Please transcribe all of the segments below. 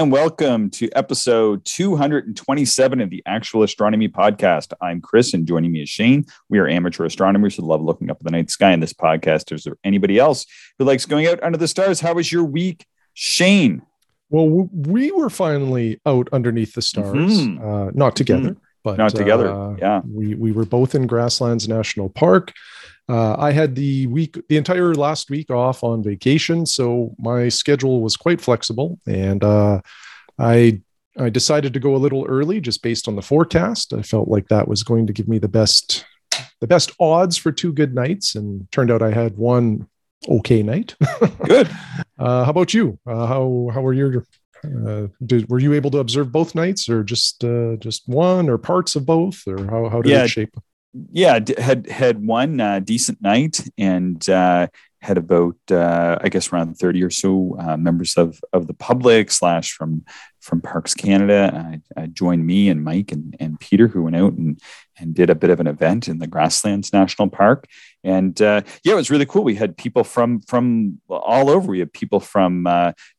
and welcome to episode 227 of the Actual Astronomy Podcast. I'm Chris, and joining me is Shane. We are amateur astronomers who love looking up at the night sky. In this podcast, is there anybody else who likes going out under the stars? How was your week, Shane? Well, we were finally out underneath the stars, mm-hmm. uh, not together, mm-hmm. but not together. Uh, yeah, we we were both in Grasslands National Park. Uh, I had the week, the entire last week off on vacation, so my schedule was quite flexible, and uh, I I decided to go a little early just based on the forecast. I felt like that was going to give me the best the best odds for two good nights, and turned out I had one okay night. good. Uh, how about you? Uh, how how were your uh, did, were you able to observe both nights, or just uh, just one, or parts of both, or how how did yeah, it shape? Yeah, had had one uh, decent night and uh, had about uh, I guess around thirty or so uh, members of of the public slash from from Parks Canada. Uh, joined me and Mike and, and Peter who went out and and did a bit of an event in the Grasslands National Park. And uh, yeah it was really cool. We had people from from all over. We had people from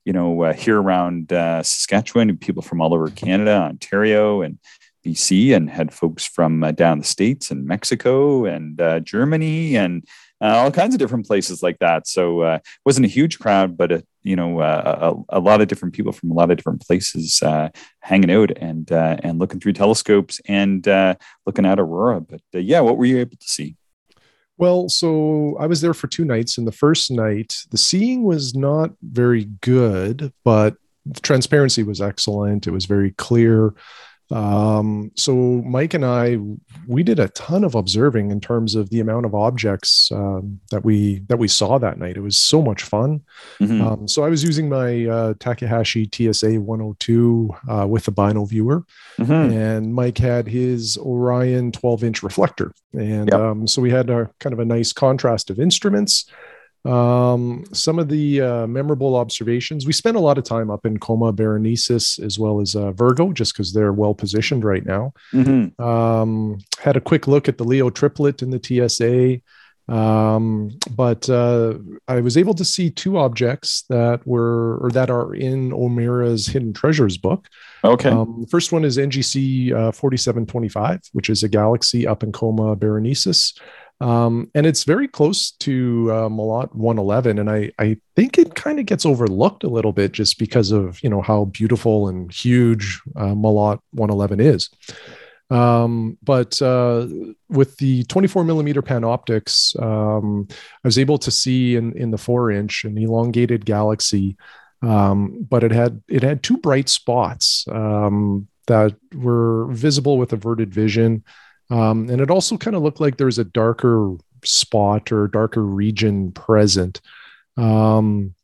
you know here around Saskatchewan and people from all over Canada Ontario and BC and had folks from uh, down the states and Mexico and uh, Germany and uh, all kinds of different places like that. So uh, it wasn't a huge crowd, but a, you know uh, a, a, lot of different people from a lot of different places uh, hanging out and and looking through telescopes and looking at aurora. But yeah, what were you able to see? Well, so I was there for two nights, and the first night the seeing was not very good, but the transparency was excellent. It was very clear. Um, so Mike and I, we did a ton of observing in terms of the amount of objects um, that we that we saw that night. It was so much fun. Mm-hmm. Um, so I was using my uh, Takahashi TSA 102 uh, with the bino viewer, mm-hmm. and Mike had his Orion 12 inch reflector, and yep. Um, so we had a kind of a nice contrast of instruments. Um, some of the uh, memorable observations we spent a lot of time up in Coma Berenices as well as uh, Virgo, just because they're well positioned right now. Mm-hmm. Um, had a quick look at the Leo triplet in the TSA. Um, but uh, I was able to see two objects that were or that are in O'Meara's Hidden Treasures book. Okay. Um, the first one is NGC uh, 4725, which is a galaxy up in Coma Berenices. Um, and it's very close to uh, Melotte 111, and I I think it kind of gets overlooked a little bit just because of you know how beautiful and huge uh, Melotte 111 is. Um, but uh, with the 24 millimeter panoptics, um, I was able to see in in the four inch an elongated galaxy, um, but it had it had two bright spots um, that were visible with averted vision. Um, and it also kind of looked like there was a darker spot or darker region present. Um,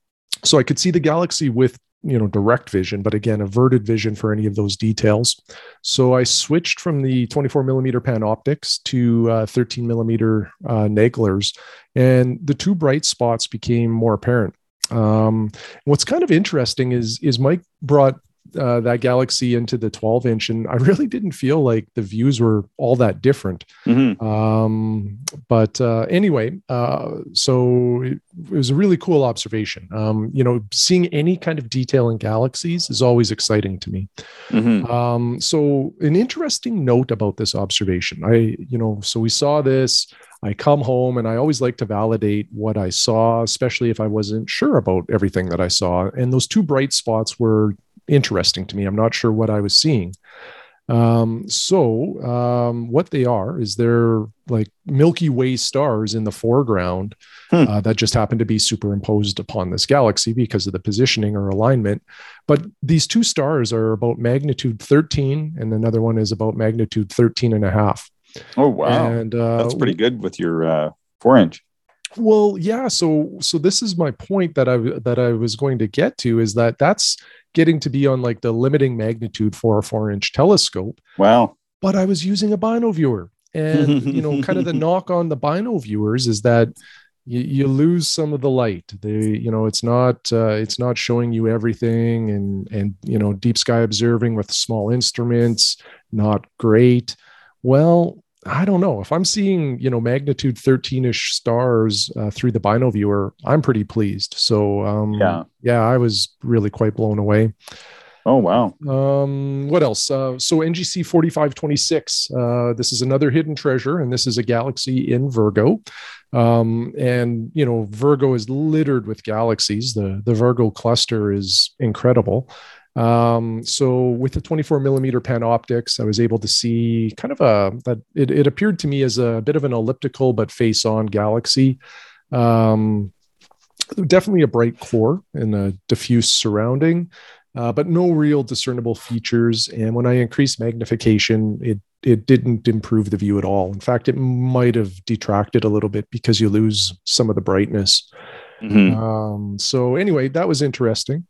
so I could see the galaxy with you know direct vision, but again averted vision for any of those details. So I switched from the 24 millimeter panoptics to uh, 13 millimeter uh, Naglers, and the two bright spots became more apparent. Um, what's kind of interesting is is Mike brought uh, that galaxy into the 12 inch and i really didn't feel like the views were all that different mm-hmm. um, but uh, anyway uh, so it, it, was a really cool observation um, you know seeing any kind of detail in galaxies is always exciting to me mm-hmm. um, so an interesting note about this observation i you know so we saw this I come home and I always like to validate what I saw, especially if I wasn't sure about everything that I saw. And those two bright spots were interesting to me. I'm not sure what I was seeing. Um, so um, what they are is they're like Milky Way stars in the foreground hmm. uh, that just happen to be superimposed upon this galaxy because of the positioning or alignment. But these two stars are about magnitude 13, and another one is about magnitude 13 and a half. Oh wow, and uh, that's pretty good with your uh, four inch. Well, yeah. So, so this is my point that I that I was going to get to is that that's getting to be on like the limiting magnitude for a four inch telescope. Wow. But I was using a bino viewer. And, you know, kind of the knock on the bino viewers is that you, you lose some of the light. They, you know, it's not, uh, it's not showing you everything and, and, you know, deep sky observing with small instruments, not great. Well, I don't know if I'm seeing you know magnitude 13ish stars uh, through the bino viewer. I'm pretty pleased. So um, yeah, yeah, I was really quite blown away. Oh wow. Um, what else? Uh, so NGC 4526. Uh, this is another hidden treasure, and this is a galaxy in Virgo. Um, and you know, Virgo is littered with galaxies. The the Virgo cluster is incredible. Um, so with the 24 millimeter panoptics, I was able to see kind of a that it, it appeared to me as a bit of an elliptical but face-on galaxy. Um, definitely a bright core and a diffuse surrounding, uh, but no real discernible features. And when I increased magnification, it it didn't improve the view at all. In fact, it might have detracted a little bit because you lose some of the brightness. Mm-hmm. Um, so anyway, that was interesting.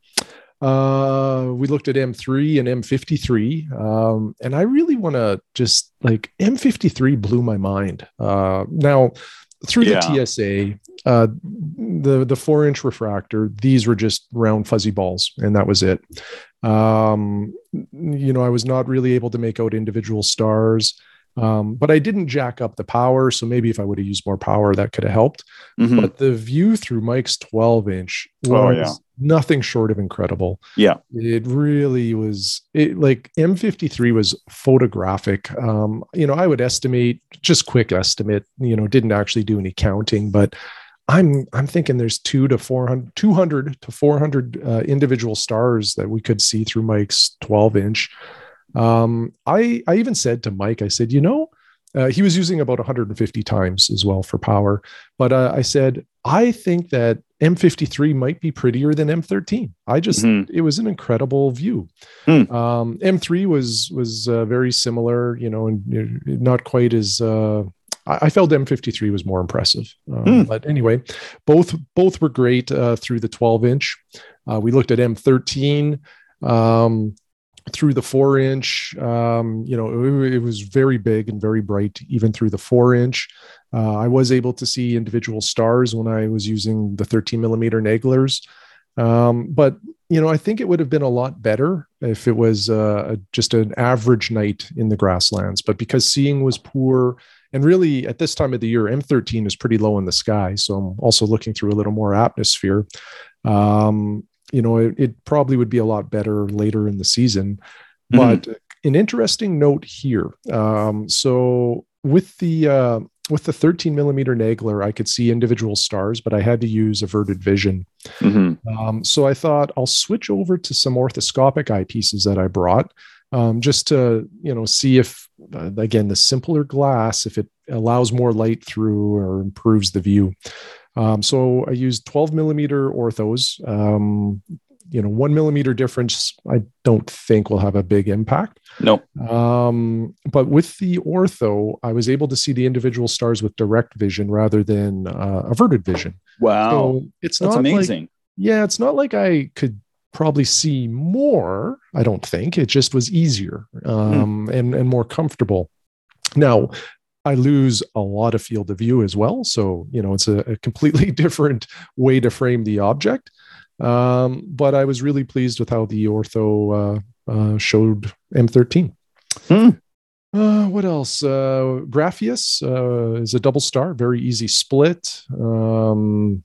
Uh, we looked at M3 and M53, um, and I really want to just like M53 blew my mind. Uh, now, through yeah. the TSA, uh, the the four inch refractor, these were just round fuzzy balls, and that was it. Um, you know, I was not really able to make out individual stars. Um, but I didn't jack up the power. So maybe if I would have used more power, that could have helped. Mm-hmm. But the view through Mike's 12 inch was oh, yeah. Nothing short of incredible. Yeah. It really was it like M53 was photographic. Um, you know, I would estimate just quick estimate, you know, didn't actually do any counting, but I'm I'm thinking there's two to 400, 200 to 400 uh, individual stars that we could see through Mike's 12 inch. Um, I I even said to Mike, I said, you know, uh, he was using about 150 times as well for power, but uh, I said I think that M53 might be prettier than M13. I just mm-hmm. it was an incredible view. Mm. Um, M3 was was uh, very similar, you know, and not quite as uh, I felt M53 was more impressive. Um, mm. But anyway, both both were great uh, through the 12 inch. Uh, we looked at M13. Um, through the four inch um, you know it, it, was very big and very bright even through the four inch. Uh, i was able to see individual stars when i was using the 13 millimeter naglers. Um, but you know i think it would have been a lot better if it was uh, just an average night in the grasslands. But because seeing was poor and really at this time of the year m13 is pretty low in the sky. So i'm also looking through a little more atmosphere. Um, you know, it, it, probably would be a lot better later in the season. Mm-hmm. But an interesting note here. Um, so with the uh, with the 13 millimeter Nagler, I could see individual stars, but I had to use averted vision. Mm-hmm. Um, so I thought I'll switch over to some orthoscopic eyepieces that I brought, um, just to you know see if uh, again the simpler glass if it allows more light through or improves the view. Um, so I used 12 millimeter orthos. Um, you know, one millimeter difference, I don't think will have a big impact. No. Um, but with the ortho, I was able to see the individual stars with direct vision rather than uh, averted vision. Wow. So it's That's not amazing. Like, yeah, it's not like I could probably see more. I don't think it just was easier um, hmm. and and more comfortable. Now, I lose a lot of field of view as well. So, you know, it's a, a completely different way to frame the object. Um, but I was really pleased with how the ortho uh, uh, showed M13. Hmm. Uh, what else? Uh, Graffias uh, is a double star, very easy split. Um,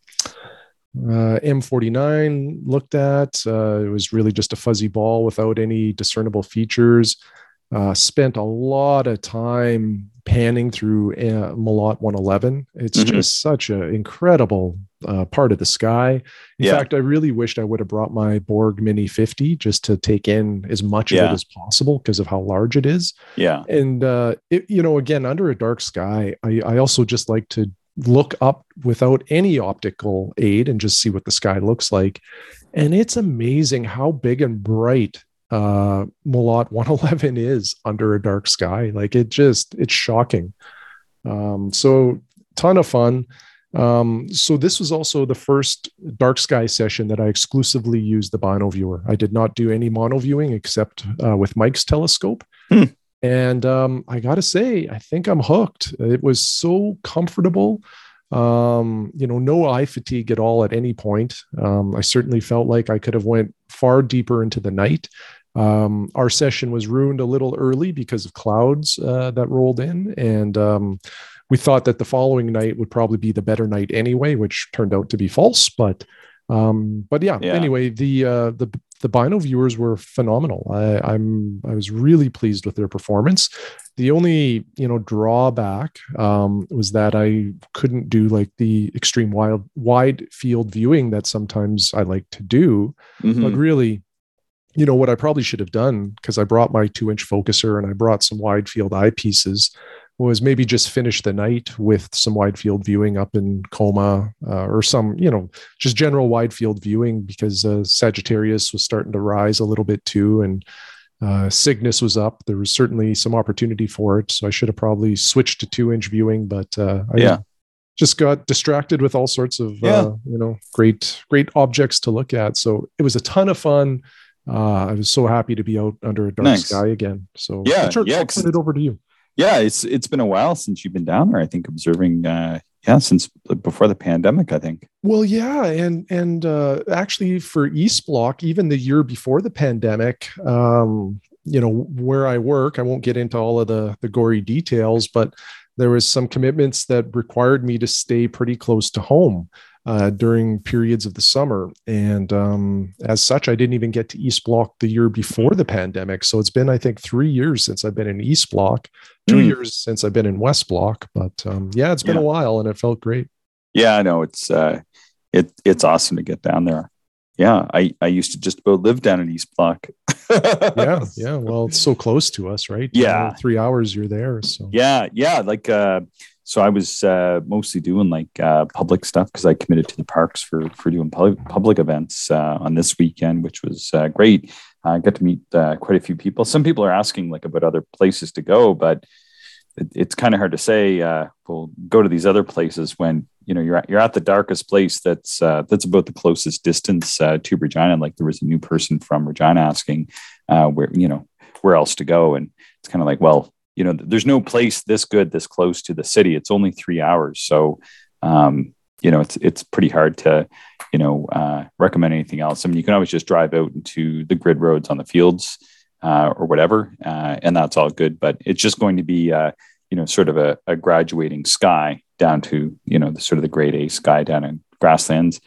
uh, M49 looked at. Uh, it was really just a fuzzy ball without any discernible features. Uh, spent a lot of time panning through uh, Melotte 111. It's mm-hmm. just such an incredible uh, part of the sky. In yeah. fact, I really wished I would have brought my Borg Mini 50 just to take in as much yeah. of it as possible because of how large it is. Yeah. And, uh, it, you know, again, under a dark sky, I, I also just like to look up without any optical aid and just see what the sky looks like. And it's amazing how big and bright uh Melotte 111 is under a dark sky. Like it just it's shocking. Um, so ton of fun. Um, so this was also the first dark sky session that I exclusively used the bino viewer. I did not do any mono viewing except uh, with Mike's telescope. Hmm. And um, I got to say, I think I'm hooked. It was so comfortable. Um, you know, no eye fatigue at all at any point. Um, I certainly felt like I could have went far deeper into the night um, our session was ruined a little early because of clouds uh, that rolled in, and um, we thought that the following night would probably be the better night anyway, which turned out to be false. But um, but yeah, yeah. anyway, the uh, the the Bino viewers were phenomenal. I, I'm I was really pleased with their performance. The only you know drawback um, was that I couldn't do like the extreme wild wide field viewing that sometimes I like to do. Mm-hmm. But really, you know what I probably should have done because I brought my two inch focuser and I brought some wide field eyepieces was maybe just finish the night with some wide field viewing up in Coma uh, or some, you know, just general wide field viewing because uh, Sagittarius was starting to rise a little bit too. And uh, Cygnus was up. There was certainly some opportunity for it. So I should have probably switched to two inch viewing, but uh, I yeah. just got distracted with all sorts of, yeah. Uh, you know, great, great objects to look at. So it was a ton of fun. Uh, I was so happy to be out under a dark nice. sky again. So yeah, I'll, yeah, I'll turn it over to you yeah, it's it's been a while since you've been down there. I think observing, uh, yeah, since before the pandemic. I think. Well, yeah, and and uh, actually for East Block, even the year before the pandemic, um, you know, where I work, I won't get into all of the the gory details, but there was some commitments that required me to stay pretty close to home uh, during periods of the summer. And um, as such, I didn't even get to East Block the year before the pandemic. So it's been, I think, three years since I've been in East Block, two mm. years since I've been in West Block. But um, yeah, it's been yeah. a while and it felt great. Yeah, I know. It's, uh, it, it's awesome to get down there. Yeah, I, I used to just about live down in East Block. yeah, yeah. Well, it's so close to us, right? Yeah, three hours you're there. So yeah, yeah. Like uh, so I was uh, mostly doing like uh, public stuff because I committed to the parks for for doing public, public events uh, on this weekend, which was uh, great. I got to meet uh, quite a few people. Some people are asking like about other places to go, but it, it's kind of hard to say. Uh, we'll go to these other places when you know you're at, you're at the darkest place. That's that's about the closest distance to Regina. Like there was a new person from Regina asking where you know where else to go, and it's kind of like well you know, there's no place this good, this close to the city. It's only three hours. So, um, you know, it's, it's pretty hard to, you know, uh, recommend anything else. I mean, you can always just drive out into the grid roads on the fields uh, or whatever, uh, and that's all good. But it's just going to be, uh, you know, sort of a, a, graduating sky down to, you know, the sort of the grade A sky down in grasslands.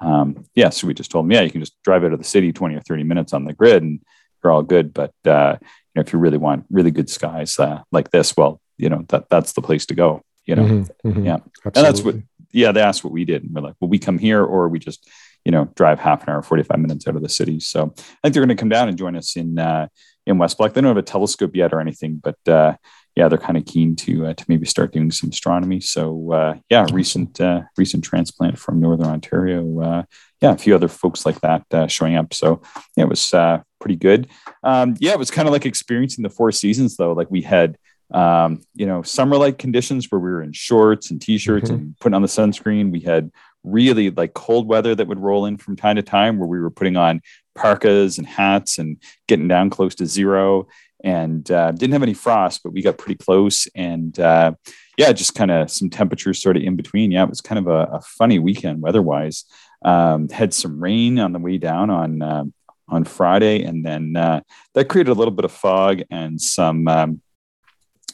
Um, yeah, so we just told them, yeah, you can just drive out of the city 20 or 30 minutes on the grid and you're all good. But, uh, you know, if you really want really good skies uh, like this, well, you know, that that's the place to go, you know? Mm-hmm, mm-hmm. Yeah. Absolutely. And that's what, yeah, they asked what we did. And we're like, well, we come here or we just, you know, drive half an hour, 45 minutes out of the city. So I think they're going to come down and join us in, uh, in West Block. They don't have a telescope yet or anything, but, uh, yeah, they're kind of keen to uh, to maybe start doing some astronomy. So uh, yeah, recent uh, recent transplant from Northern Ontario. Uh, yeah, a few other folks like that uh, showing up. So yeah, it was uh, pretty good. Um, yeah, it was kind of like experiencing the four seasons though. Like we had um, you know summer like conditions where we were in shorts and t-shirts mm-hmm. and putting on the sunscreen. We had really like cold weather that would roll in from time to time where we were putting on parkas and hats and getting down close to zero and uh, didn't have any frost, but we got pretty close. And uh, yeah, just kind of some temperatures sort of in between. Yeah, it was kind of a, a funny weekend weather-wise. Um, had some rain on the way down on uh, on Friday, and then uh, that created a little bit of fog and some um,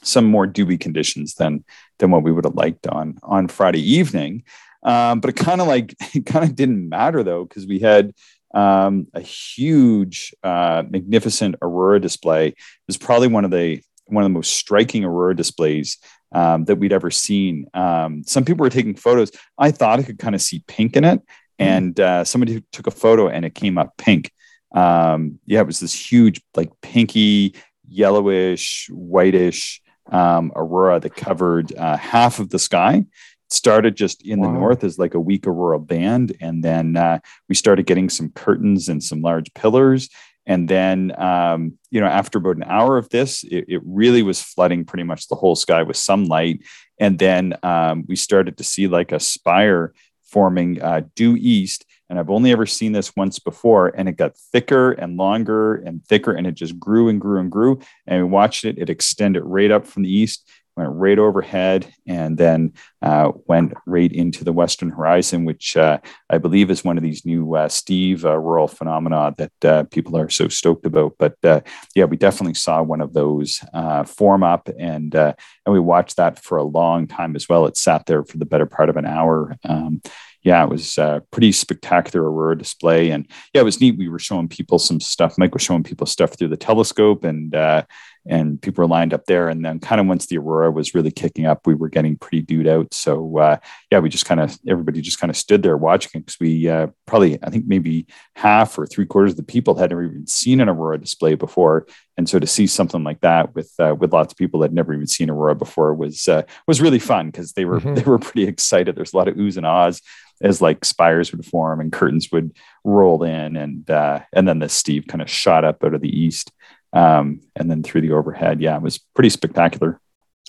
some more dewy conditions than than what we would have liked on on Friday evening. Um, but it kind of like it kind of didn't matter though because we had um, a huge, uh, magnificent aurora display. It was probably one of the one of the most striking aurora displays um, that we'd ever seen. Um, some people were taking photos. I thought I could kind of see pink in it, hmm. and uh, somebody took a photo and it came up pink. Um, yeah, it was this huge, like pinky, yellowish, whitish um, aurora that covered uh, half of the sky. It started just in wow. the north as like a weak aurora band and then uh, we started getting some curtains and some large pillars. And then um, you know after about an hour of this it, it, really was flooding pretty much the whole sky with some light and then um, we started to see like a spire forming uh, due east and i've only ever seen this once before and it got thicker and longer and thicker and it just grew and grew and grew and we watched it it extended right up from the east went right overhead and then uh, went right into the western horizon, which uh, I believe is one of these new uh, Steve uh, auroral phenomena that uh, people are so stoked about. But uh, yeah, we definitely saw one of those form up, and and we watched that for a long time as well. It sat there for the better part of an hour. Um, yeah, it was a pretty spectacular aurora display. And yeah, it was neat. We were showing people some stuff. Mike was showing people stuff through the telescope, and uh, and people were lined up there. And then kind of once the aurora was really kicking up, we were getting pretty dude out. So uh, yeah, we just kind of everybody just kind of stood there watching because we uh, probably I think maybe half or three quarters of the people had never even seen an aurora display before, and so to see something like that with uh, with lots of people that never even seen aurora before was uh, was really fun because they were mm-hmm. they were pretty excited. There's a lot of oohs and ahs as like spires would form and curtains would roll in and uh, and then the Steve kind of shot up out of the east um, and then through the overhead. Yeah, it was pretty spectacular.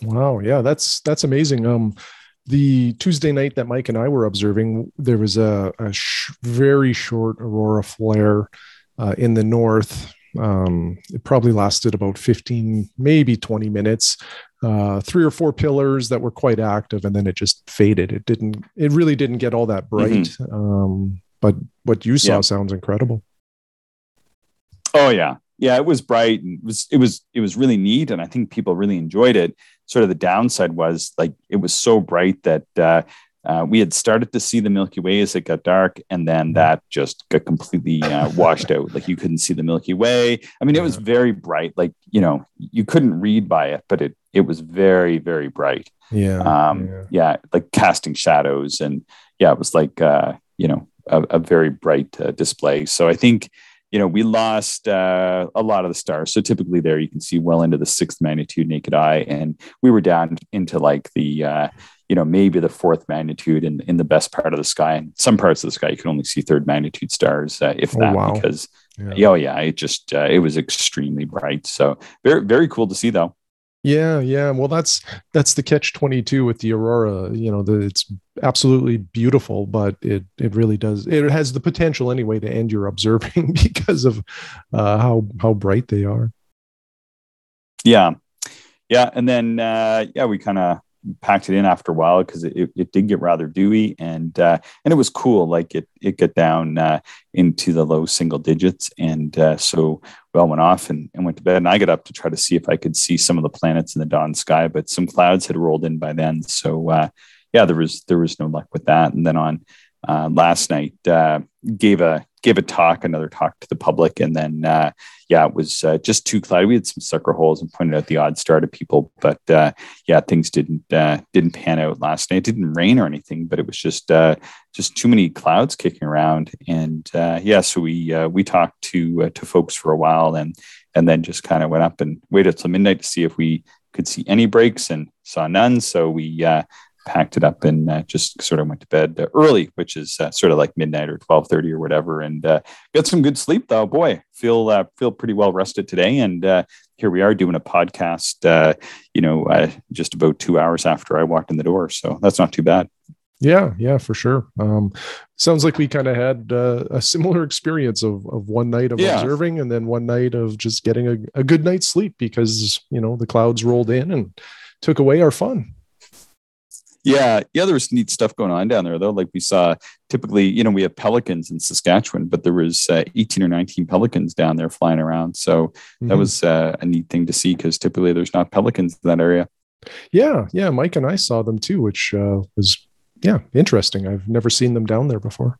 Wow, yeah, that's that's amazing. Um, the Tuesday night that Mike and I were observing, there was a, a sh- very short aurora flare uh, in the north. Um, it probably lasted about 15, maybe 20 minutes. Uh, three or four pillars that were quite active, and then it just faded. It didn't. It really didn't get all that bright. Mm-hmm. Um, but what you saw yeah. sounds incredible. Oh yeah, yeah, it was bright and it was it was it was really neat, and I think people really enjoyed it. Sort of the downside was like it was so bright that uh, uh, we had started to see the Milky Way as it got dark, and then mm-hmm. that just got completely uh, washed out. Like you couldn't see the Milky Way. I mean, it was very bright. Like you know, you couldn't read by it, but it it was very very bright. Yeah, um, yeah. yeah, like casting shadows, and yeah, it was like uh, you know a, a very bright uh, display. So I think you know, we lost uh, a lot of the stars. So typically there you can see well into the sixth magnitude naked eye. And we were down into like the, uh, you know, maybe the fourth magnitude in, in the best part of the sky. And some parts of the sky, you can only see third magnitude stars, uh, if oh, that, wow. because, yeah. oh yeah, it just, uh, it was extremely bright. So very, very cool to see though. Yeah, yeah. Well, that's that's the catch twenty two with the aurora. You know, the, it's absolutely beautiful, but it it really does. It has the potential anyway to end your observing because of uh, how how bright they are. Yeah, yeah, and then uh, yeah, we kind of packed it in after a while because it, it did get rather dewy and uh, and it was cool like it it got down uh, into the low single digits and uh, so we all went off and, and went to bed and I got up to try to see if I could see some of the planets in the dawn sky but some clouds had rolled in by then. So uh, yeah there was there was no luck with that. And then on uh, last night uh, gave a gave a talk, another talk to the public, and then uh, yeah, it was uh, just too cloudy. We had some sucker holes and pointed out the odd star to people, but uh, yeah, things didn't uh, didn't pan out last night. It didn't rain or anything, but it was just uh, just too many clouds kicking around, and uh, yeah, so we we talked to to folks for a while, and and then just kind of went up and waited till midnight to see if we could see any breaks and saw none. So we packed it up and uh, just sort of went to bed uh, early, which is uh, sort of like midnight or twelve thirty or whatever, and uh, got some good sleep. Though, boy, feel uh, feel pretty well rested today, and uh, here we are doing a podcast. you know, just about two hours after I walked in the door, so that's not too bad. Yeah, yeah, for sure. Um, sounds like we kind of had uh, a similar experience of, of one night of yeah. observing and then one night of just getting a, a good night's sleep because you know the clouds rolled in and took away our fun yeah, yeah, there was neat stuff going on down there though. Like we saw, typically, you know, we have pelicans in Saskatchewan, but there was uh, 18 or 19 pelicans down there flying around. So mm-hmm. that was uh, a neat thing to see because typically there's not pelicans in that area. Yeah, yeah, Mike and I saw them too, which uh, was yeah interesting. I've never seen them down there before.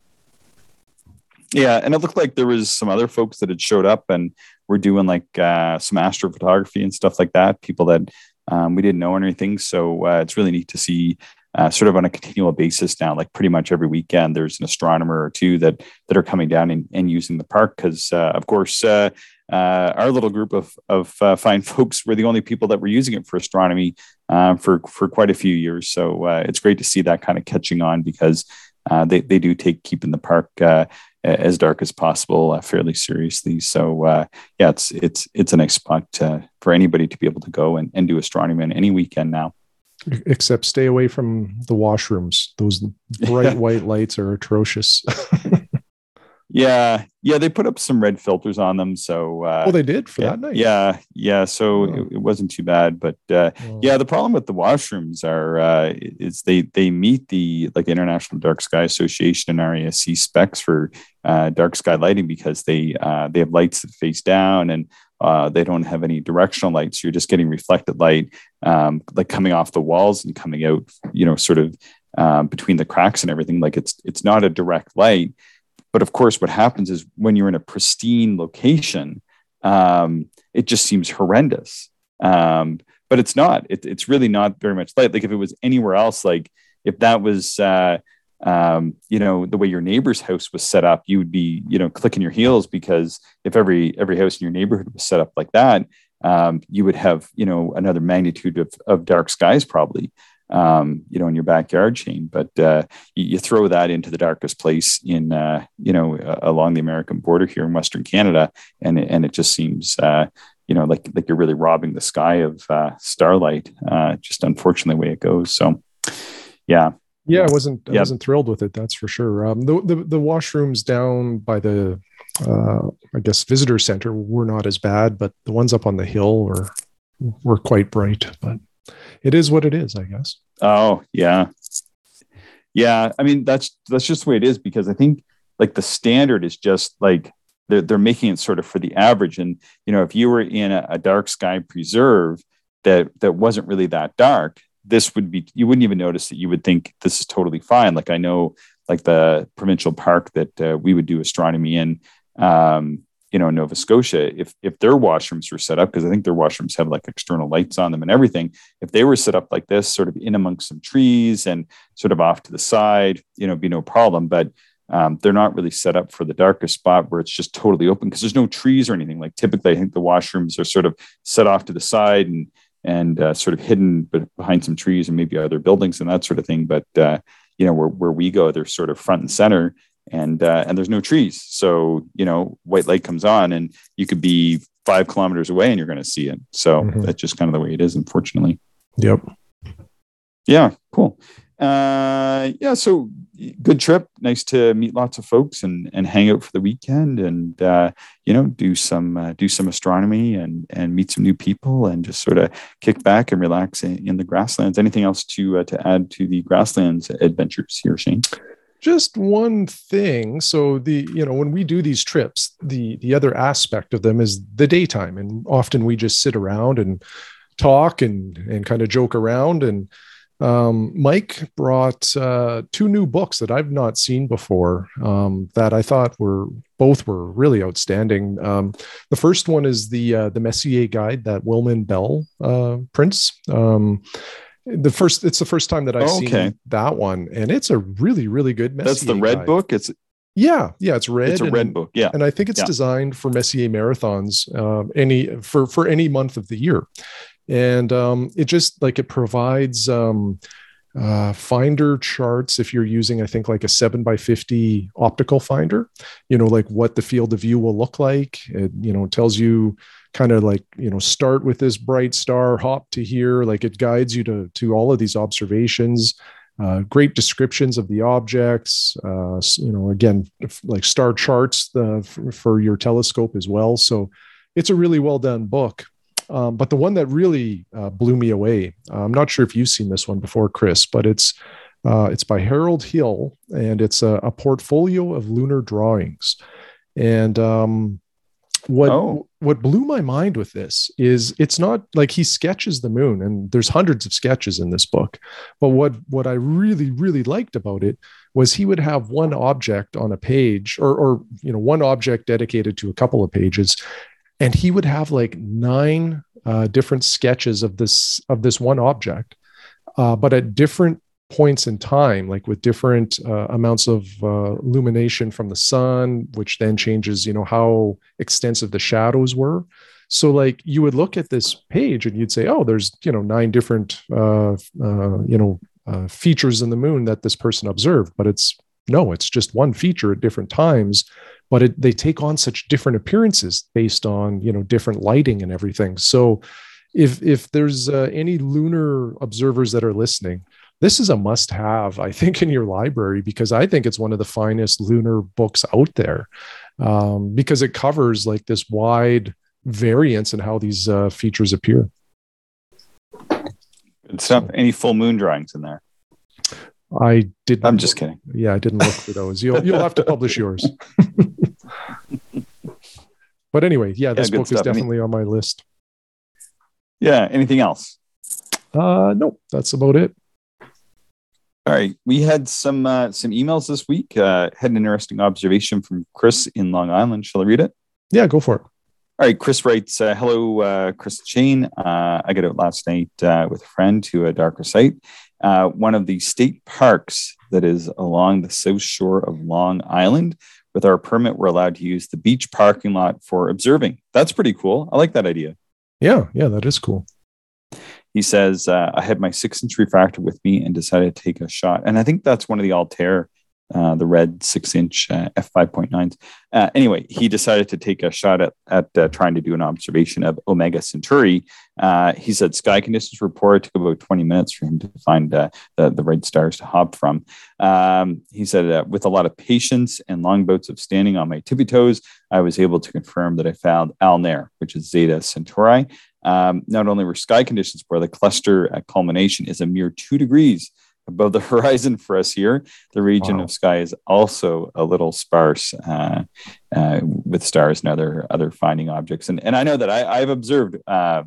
Yeah, and it looked like there was some other folks that had showed up and were doing like uh, some astrophotography and stuff like that. People that um, we didn't know anything. So uh, it's really neat to see uh, sort of on a continual basis now, like pretty much every weekend, there's an astronomer or two that that are coming down and, and using the park because, uh, of course, uh, uh, our little group of of uh, fine folks were the only people that were using it for astronomy for for quite a few years. So it's great to see that kind of catching on because they they do take keeping the park as dark as possible uh, fairly seriously. So uh, yeah, it's it's it's a nice spot uh, for anybody to be able to go and, and do astronomy on any weekend now. Except stay away from the washrooms. Those bright white lights are atrocious. Yeah, yeah, they put up some red filters on them. So, uh, oh, they did for yeah, that night. Yeah, yeah. So oh. it, it, wasn't too bad, but uh, oh. yeah, the problem with the washrooms are uh, is they they meet the like International Dark Sky Association and RASC specs for uh, dark sky lighting because they uh, they have lights that face down and uh, they don't have any directional lights. You're just getting reflected light, um, like coming off the walls and coming out, you know, sort of um, between the cracks and everything. Like it's it's not a direct light. But of course, what happens is when you're in a pristine location, um, it just seems horrendous. Um, but it's not. It, it's really not very much light. Like if it was anywhere else, like if that was, uh, um, you know, the way your neighbor's house was set up, you would be, you know, clicking your heels because if every every house in your neighborhood was set up like that, um, you would have, you know, another magnitude of, of dark skies probably um, you know, in your backyard Shane. But uh, you, you, throw that into the darkest place in, uh, you know, uh, along the American border here in Western Canada, and and it just seems, uh, you know, like like you're really robbing the sky of uh, starlight. Uh, just unfortunately, the way it goes. So, yeah. Yeah, I wasn't I wasn't thrilled with it. That's for sure. Um, the, the the washrooms down by the I guess visitor center were not as bad, but the ones up on the hill were were quite bright. But it is what it is, I guess. Oh yeah, yeah. I mean, that's that's just the way it is because I think like the standard is just like they're they're making it sort of for the average. And you know, if you were in a, a dark sky preserve that that wasn't really that dark, this would be you wouldn't even notice that. You would think this is totally fine. Like I know, like the provincial park that uh, we would do astronomy in. Um, you know, Nova Scotia, if if their washrooms were set up, because I think their washrooms have like external lights on them and everything, if they were set up like this, sort of in amongst some trees and sort of off to the side, you know, be no problem. But um, they're not really set up for the darkest spot where it's just totally open because there's no trees or anything. Like typically, I think the washrooms are sort of set off to the side and and uh, sort of hidden behind some trees and maybe other buildings and that sort of thing. But uh, you know, where where we go, they're sort of front and center and uh, and there's no trees. So you know, white light comes on, and you could be five kilometers away, and you're going to see it. So mm-hmm. that's just kind of the way it is, unfortunately. Yep. Yeah. Cool. Uh, yeah. So good trip. Nice to meet lots of folks and and hang out for the weekend, and uh, you know, do some uh, do some astronomy and and meet some new people, and just sort of kick back and relax in, in the grasslands. Anything else to uh, to add to the grasslands adventures here, Shane? Just one thing. So the you know when we do these trips the the other aspect of them is the daytime. And often we just sit around and talk and and kind of joke around. And um, mike brought uh, two new books that i've not seen before um, that i thought were both were really outstanding. Um, the first one is the uh, the messier guide that Willmann-Bell uh, prints. Um, the first it's the first time that I've okay. seen that one, and it's a really really good. Messier That's the red guide. book. It's yeah, yeah, it's red. It's a and, red book. Yeah, and I think it's yeah. designed for Messier marathons, um, any for for any month of the year, and um, it just like it provides um, uh, finder charts if you're using, I think, like a seven by fifty optical finder. You know, like what the field of view will look like. It you know tells you kind of like you know start with this bright star hop to here. Like it guides you to to all of these observations uh, great descriptions of the objects uh, you know again like star charts the, for, your telescope as well. So it's a really well done book. Um, but the one that really uh, blew me away i'm not sure if you've seen this one before chris but it's uh, it's by harold hill and it's a, a portfolio of lunar drawings. And um, what oh. what blew my mind with this is it's not like he sketches the moon and there's hundreds of sketches in this book but what what i really really liked about it was he would have one object on a page or or you know one object dedicated to a couple of pages and he would have like nine uh, different sketches of this of this one object uh, but at different points in time, like with different uh, amounts of uh, illumination from the sun, which then changes, you know, how extensive the shadows were. So, like, you would look at this page and you'd say, "Oh, there's you know nine different uh, uh you know uh, features in the moon that this person observed," but it's no, it's just one feature at different times. But it, they take on such different appearances based on you know different lighting and everything. So, if if there's uh, any lunar observers that are listening, this is a must have, I think, in your library because I think it's one of the finest lunar books out there um, because it covers like this wide variance in how these uh, features appear. Good stuff. Any full moon drawings in there? I didn't. I'm just kidding. Yeah, I didn't look for those. You'll you'll have to publish yours. but anyway, yeah, this yeah, book stuff. is definitely Any, on my list. Yeah. Anything else? Uh, no, that's about it. All right, we had some uh, some emails this week. Uh, had an interesting observation from Chris in Long Island. Shall I read it? Yeah, go for it. All right, Chris writes, uh, "Hello, uh, Chris Shane. Uh, I got out last night uh, with a friend to a darker site. Uh, one of the state parks that is along the south shore of Long Island. With our permit, we're allowed to use the beach parking lot for observing. That's pretty cool. I like that idea. Yeah, yeah, that is cool. He says, uh, I had my six inch refractor with me and decided to take a shot. And I think that's one of the Altair, uh, the red six inch uh, f5.9s. Uh, anyway, he decided to take a shot at, at uh, trying to do an observation of Omega Centauri. Uh, he said sky conditions reported took about 20 minutes for him to find the, the right stars to hop from. Um, he said, with a lot of patience and long bouts of standing on my tippy toes, I was able to confirm that I found Alnair, which is Zeta Centauri. Um, not only were sky conditions where the cluster at culmination is a mere two degrees above the horizon for us here, the region wow. of sky is also a little sparse uh, uh, with stars and other other finding objects. And and I know that I, have observed. Uh,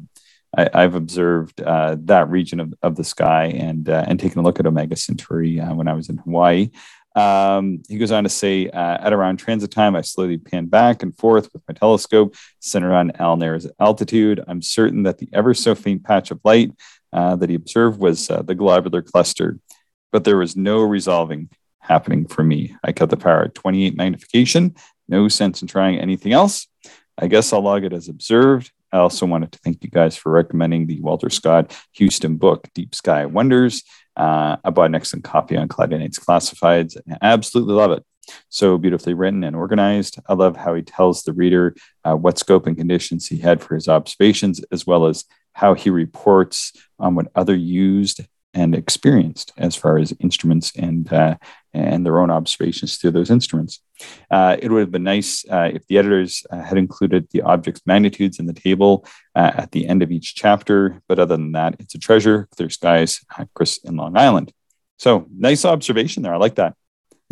I, have observed uh, that region of, of the sky and uh, and taken a look at Omega Centauri uh, when I was in Hawaii. Um, he goes on to say, uh, at around transit time, I slowly pan back and forth with my telescope centered on Alnair's altitude. I'm certain that the ever so faint patch of light uh, that he observed was uh, the globular cluster, but there was no resolving happening for me. I cut the power at 28 magnification. No sense in trying anything else. I guess I'll log it as observed. I also wanted to thank you guys for recommending the Walter Scott Houston book, Deep Sky Wonders. Uh, I bought an excellent copy on Nights Classifieds. I absolutely love it. So beautifully written and organized. I love how he tells the reader uh, what scope and conditions he had for his observations, as well as how he reports on what other used and experienced as far as instruments and uh, and their own observations through those instruments. Uh, it would have been nice uh, if the editors uh, had included the object's magnitudes in the table uh, at the end of each chapter, but other than that, it's a treasure. Clear skies, Chris in Long Island. So nice observation there. I like that.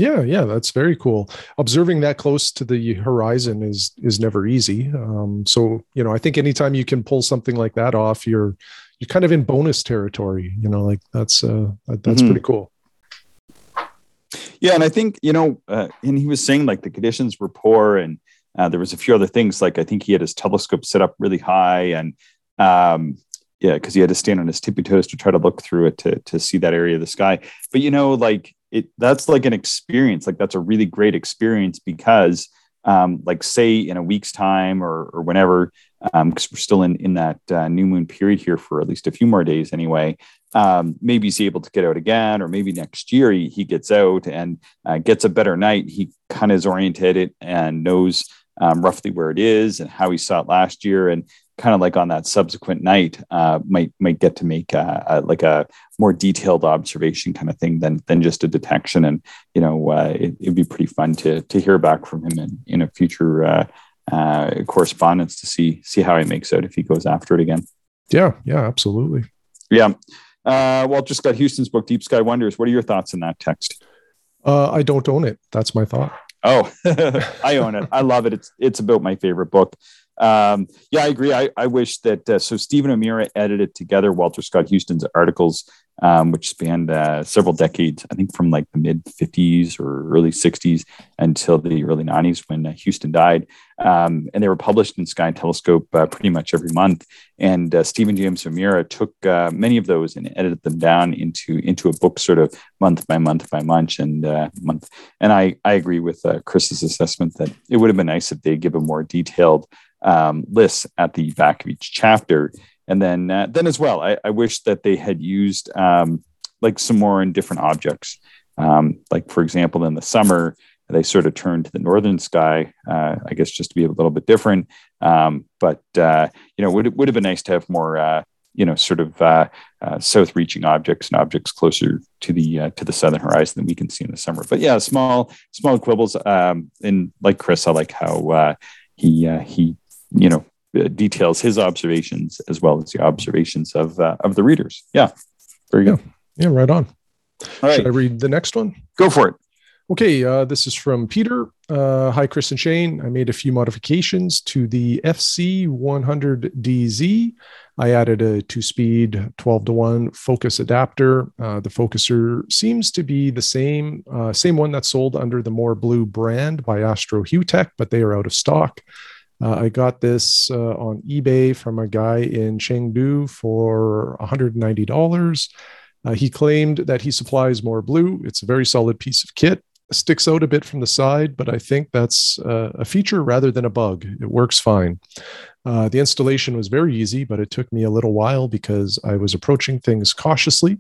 Yeah, yeah, that's very cool. Observing that close to the horizon is is never easy. Um, so you know, I think anytime you can pull something like that off, you're you're kind of in bonus territory. You know, like that's uh, that's mm-hmm. pretty cool. Yeah, and I think you know, uh, and he was saying like the conditions were poor, and uh, there was a few other things. Like I think he had his telescope set up really high, and um, yeah, because he had to stand on his tippy toes to try to look through it to to see that area of the sky. But you know, like it that's like an experience like that's a really great experience because um, like say in a week's time or, or whenever because um, we're still in in that uh, new moon period here for at least a few more days anyway um, maybe he's able to get out again or maybe next year he, he gets out and uh, gets a better night. He kind of is oriented and knows um, roughly where it is and how he saw it last year. And kind of like on that subsequent night uh, might might get to make a, a, like a more detailed observation kind of thing than than just a detection. And you know uh, it, would be pretty fun to to hear back from him in, in a future uh, uh, correspondence to see see how he makes out if he goes after it again. Yeah yeah absolutely. Yeah. Uh, just got Houston's book deep sky wonders. What are your thoughts on that text? Uh, i don't own it. That's my thought. Oh, I own it. I love it. It's it's about my favorite book. Um, yeah, I agree. I, I wish that uh, so Stephen O'Meara edited together Walter Scott Houston's articles, um, which spanned uh, several decades. I think from like the mid '50s or early '60s until the early '90s when uh, Houston died, um, and they were published in Sky and Telescope uh, pretty much every month. And uh, Stephen James O'Meara took uh, many of those and edited them down into into a book, sort of month by month by month and month. And I I agree with Chris's assessment that it would have been nice if they give a more detailed um, lists at the back of each chapter. And then, uh, then as well, I, I, wish that they had used um, like some more in different objects. Um, like for example, in the summer, they sort of turned to the northern sky, uh, I guess, just to be a little bit different. Um, but uh, you know, would would have been nice to have more, uh, you know, sort of uh, uh, south-reaching objects and objects closer to the to the southern horizon than we can see in the summer. But yeah, small small quibbles. Um, and like Chris, I like how he he you know uh, details his observations as well as the observations of uh, of the readers. Yeah, very good. Yeah, yeah right on. All right. Should I read the next one? Go for it. Okay, uh, this is from Peter. Uh, hi, Chris and Shane. I made a few modifications to the FC100DZ. I added a two speed 12 to 1 focus adapter. Uh, the focuser seems to be the same, uh, same one that's sold under the More Blue brand by Astro Tech, but they are out of stock. Uh, I got this uh, on eBay from a guy in Chengdu for $190. Uh, he claimed that he supplies MoreBlue. It's a very solid piece of kit sticks out a bit from the side, but I think that's uh, a feature rather than a bug. It works fine. Uh, the installation was very easy, but it took me a little while because I was approaching things cautiously.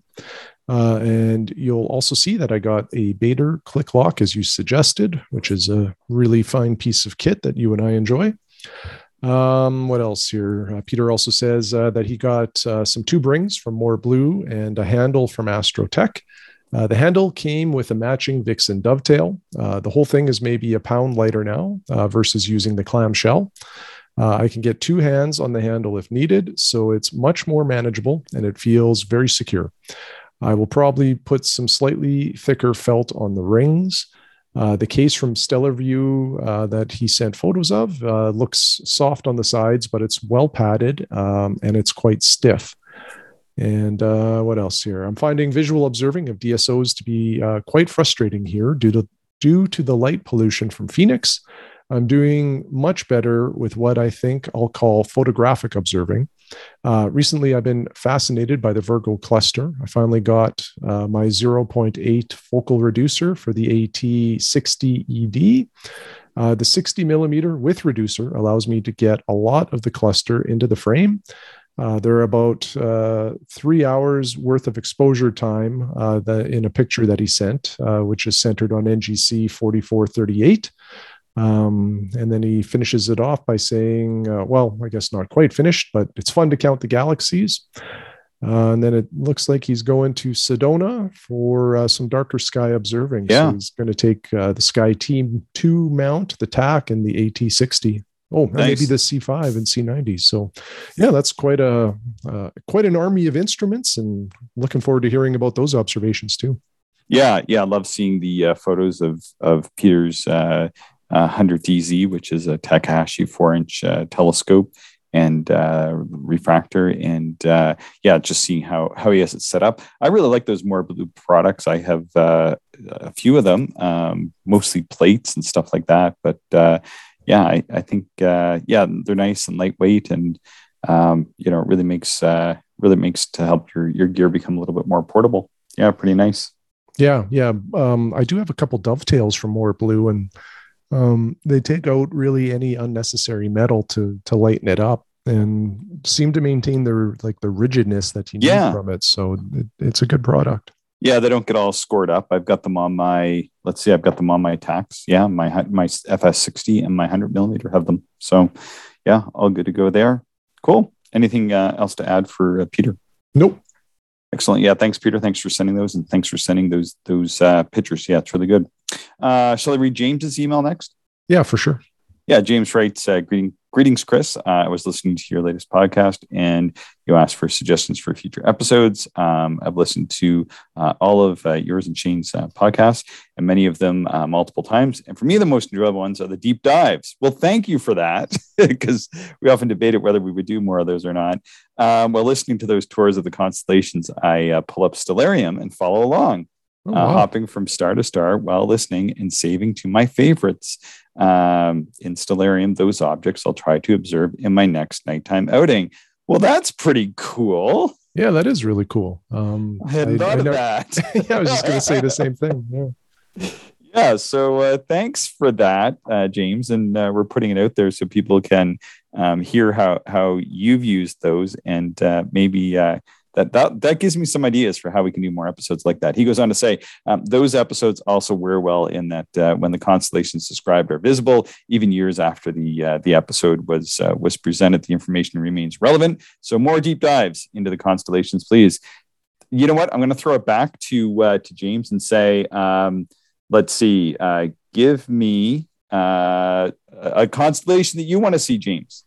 Uh, and you'll also see that I got a Baader click lock as you suggested, which is a really fine piece of kit that you and I enjoy. Um, what else here? Uh, Peter also says uh, that he got uh, some tube rings from MoreBlue and a handle from Astrotech. Uh, the handle came with a matching Vixen dovetail. Uh, the whole thing is maybe a pound lighter now uh, versus using the clamshell. I can get two hands on the handle if needed, so it's much more manageable and it feels very secure. I will probably put some slightly thicker felt on the rings. Uh, the case from StellarVue uh, that he sent photos of looks soft on the sides, but it's well padded um, and it's quite stiff. And uh, what else here? I'm finding visual observing of DSOs to be uh, quite frustrating here due to due to the light pollution from Phoenix. I'm doing much better with what I think I'll call photographic observing. Uh, recently, I've been fascinated by the Virgo cluster. I finally got uh, my 0.8 focal reducer for the AT60ED. Uh, the 60 millimeter with reducer allows me to get a lot of the cluster into the frame. Uh, there are about uh, three hours worth of exposure time uh, the, in a picture that he sent, uh, which is centered on NGC 4438. Um, and then he finishes it off by saying, uh, well, I guess not quite finished, but it's fun to count the galaxies. Uh, and then it looks like he's going to Sedona for some darker sky observing. Yeah. So he's going to take the SkyTee 2 mount, the Tak, and the AT60. Oh, nice. maybe the C5 and C90. So, yeah, that's quite a uh, quite an army of instruments, and looking forward to hearing about those observations too. Yeah, yeah, I love seeing the uh, photos of of Peter's uh, 100DZ, which is a Takahashi four inch uh, telescope and uh, refractor, and uh, yeah, just seeing how how he has it set up. I really like those MoreBlue products. I have a few of them, um, mostly plates and stuff like that, but yeah, I, I think uh, yeah, they're nice and lightweight, and um, you know, it really makes uh, really makes to help your your gear become a little bit more portable. Yeah, pretty nice. Yeah, yeah. Um, I do have a couple dovetails from MoreBlue, and um, they take out really any unnecessary metal to to lighten it up and seem to maintain their like the rigidness that you need from it. So it, it's a good product yeah, they don't get all scored up. I've got them on my, let's see, I've got them on my Taks. Yeah, my my FS60 and my 100 millimeter have them. So, yeah, all good to go there. Cool. Anything uh, else to add for uh, Peter? Nope. Excellent. Yeah, thanks, Peter. Thanks for sending those, and thanks for sending those those uh, pictures. Yeah, it's really good. Uh, shall I read James's email next? Yeah, for sure. Yeah, James writes, uh, greeting, greetings, Chris. Uh, I was listening to your latest podcast and you asked for suggestions for future episodes. Um, I've listened to uh, all of uh, yours and Shane's uh, podcasts and many of them uh, multiple times. And for me, the most enjoyable ones are the deep dives. Well, thank you for that because we often debated whether we would do more of those or not. Um, while listening to those tours of the constellations, I uh, pull up Stellarium and follow along. Oh, wow. uh, hopping from star to star while listening and saving to my favorites um, in Stellarium, those objects I'll try to observe in my next nighttime outing. Well, that's pretty cool. Yeah, that is really cool. Um, I hadn't I, thought I of that. yeah, I was just going to say the same thing. Yeah. Yeah. So uh, thanks for that, uh, James. And uh, we're putting it out there so people can um, hear how how you've used those and uh, maybe uh, that, that that gives me some ideas for how we can do more episodes like that. He goes on to say um, those episodes also wear well in that uh, when the constellations described are visible, even years after the uh, the episode was uh, was presented, the information remains relevant. So more deep dives into the constellations, please. You know what? I'm going to throw it back to uh, to James and say, um, let's see, uh, give me uh, a constellation that you want to see, James.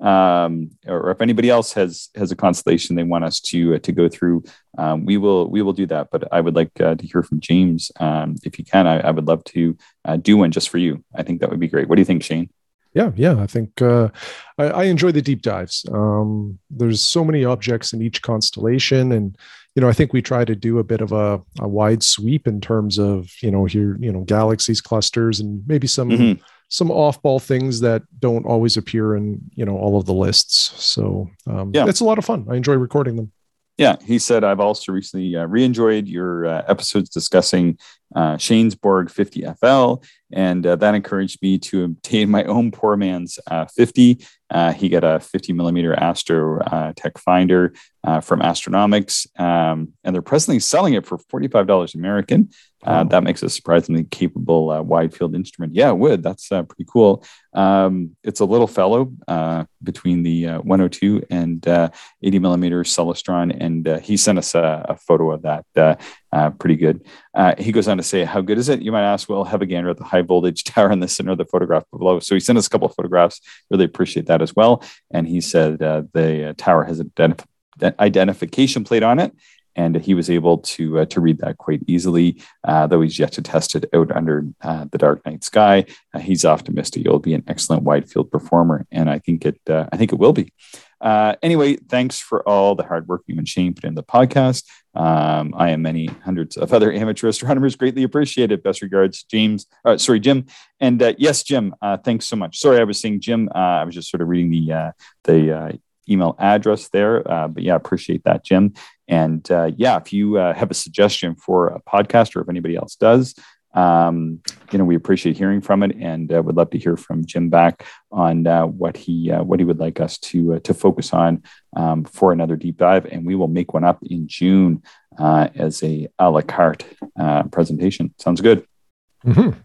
Um, or if anybody else has has a constellation they want us to uh, to go through, um, we will we will do that. But I would like uh, to hear from James um, if you can. I, I would love to uh, do one just for you. I think that would be great. What do you think, Shane? Yeah, yeah, I think uh, I, I, enjoy the deep dives. Um, there's so many objects in each constellation, and you know, I think we try to do a bit of a, a wide sweep in terms of you know here you know galaxies, clusters, and maybe some. Mm-hmm some off-ball things that don't always appear in you know all of the lists. So um, yeah, it's a lot of fun. I enjoy recording them. Yeah, he said I've also recently uh, re-enjoyed your uh, episodes discussing uh, Shane's Borg 50 FL, and uh, that encouraged me to obtain my own poor man's uh, 50. Uh, he got a 50 millimeter Astro uh, Tech Finder uh, from Astronomics, um, and they're presently selling it for $45 American. Uh, that makes a surprisingly capable uh, wide field instrument. Yeah, it would. That's uh, pretty cool. Um, it's a little fellow uh, between the uh, 102 and uh, 80 millimeter Celestron, and he sent us a, a photo of that. pretty good. he goes on to say, "How good is it?" You might ask. Well, have a gander at the high voltage tower in the center of the photograph below. So he sent us a couple of photographs. Really appreciate that as well. And he said the tower has a identification plate on it and he was able to uh, to read that quite easily. Uh, though he's yet to test it out under uh, the dark night sky, uh, he's optimistic it'll be an excellent wide field performer, and I think it uh, I think it will be. Uh, anyway, thanks for all the hard work you and Shane put in the podcast. Um, I and many hundreds of other amateur astronomers greatly appreciate it. Best regards, James. sorry, Jim. And yes, Jim. thanks so much. Sorry, I was saying Jim. I was just sort of reading the the email address there. Uh, but yeah, appreciate that, Jim. And uh, yeah, if you uh, have a suggestion for a podcast or if anybody else does, um, you know, we appreciate hearing from it, and uh, would love to hear from Jim back on uh, what he uh, what he would like us to uh, to focus on um, for another deep dive. And we will make one up in June uh, as a a la carte uh, presentation. Sounds good. Mm-hmm.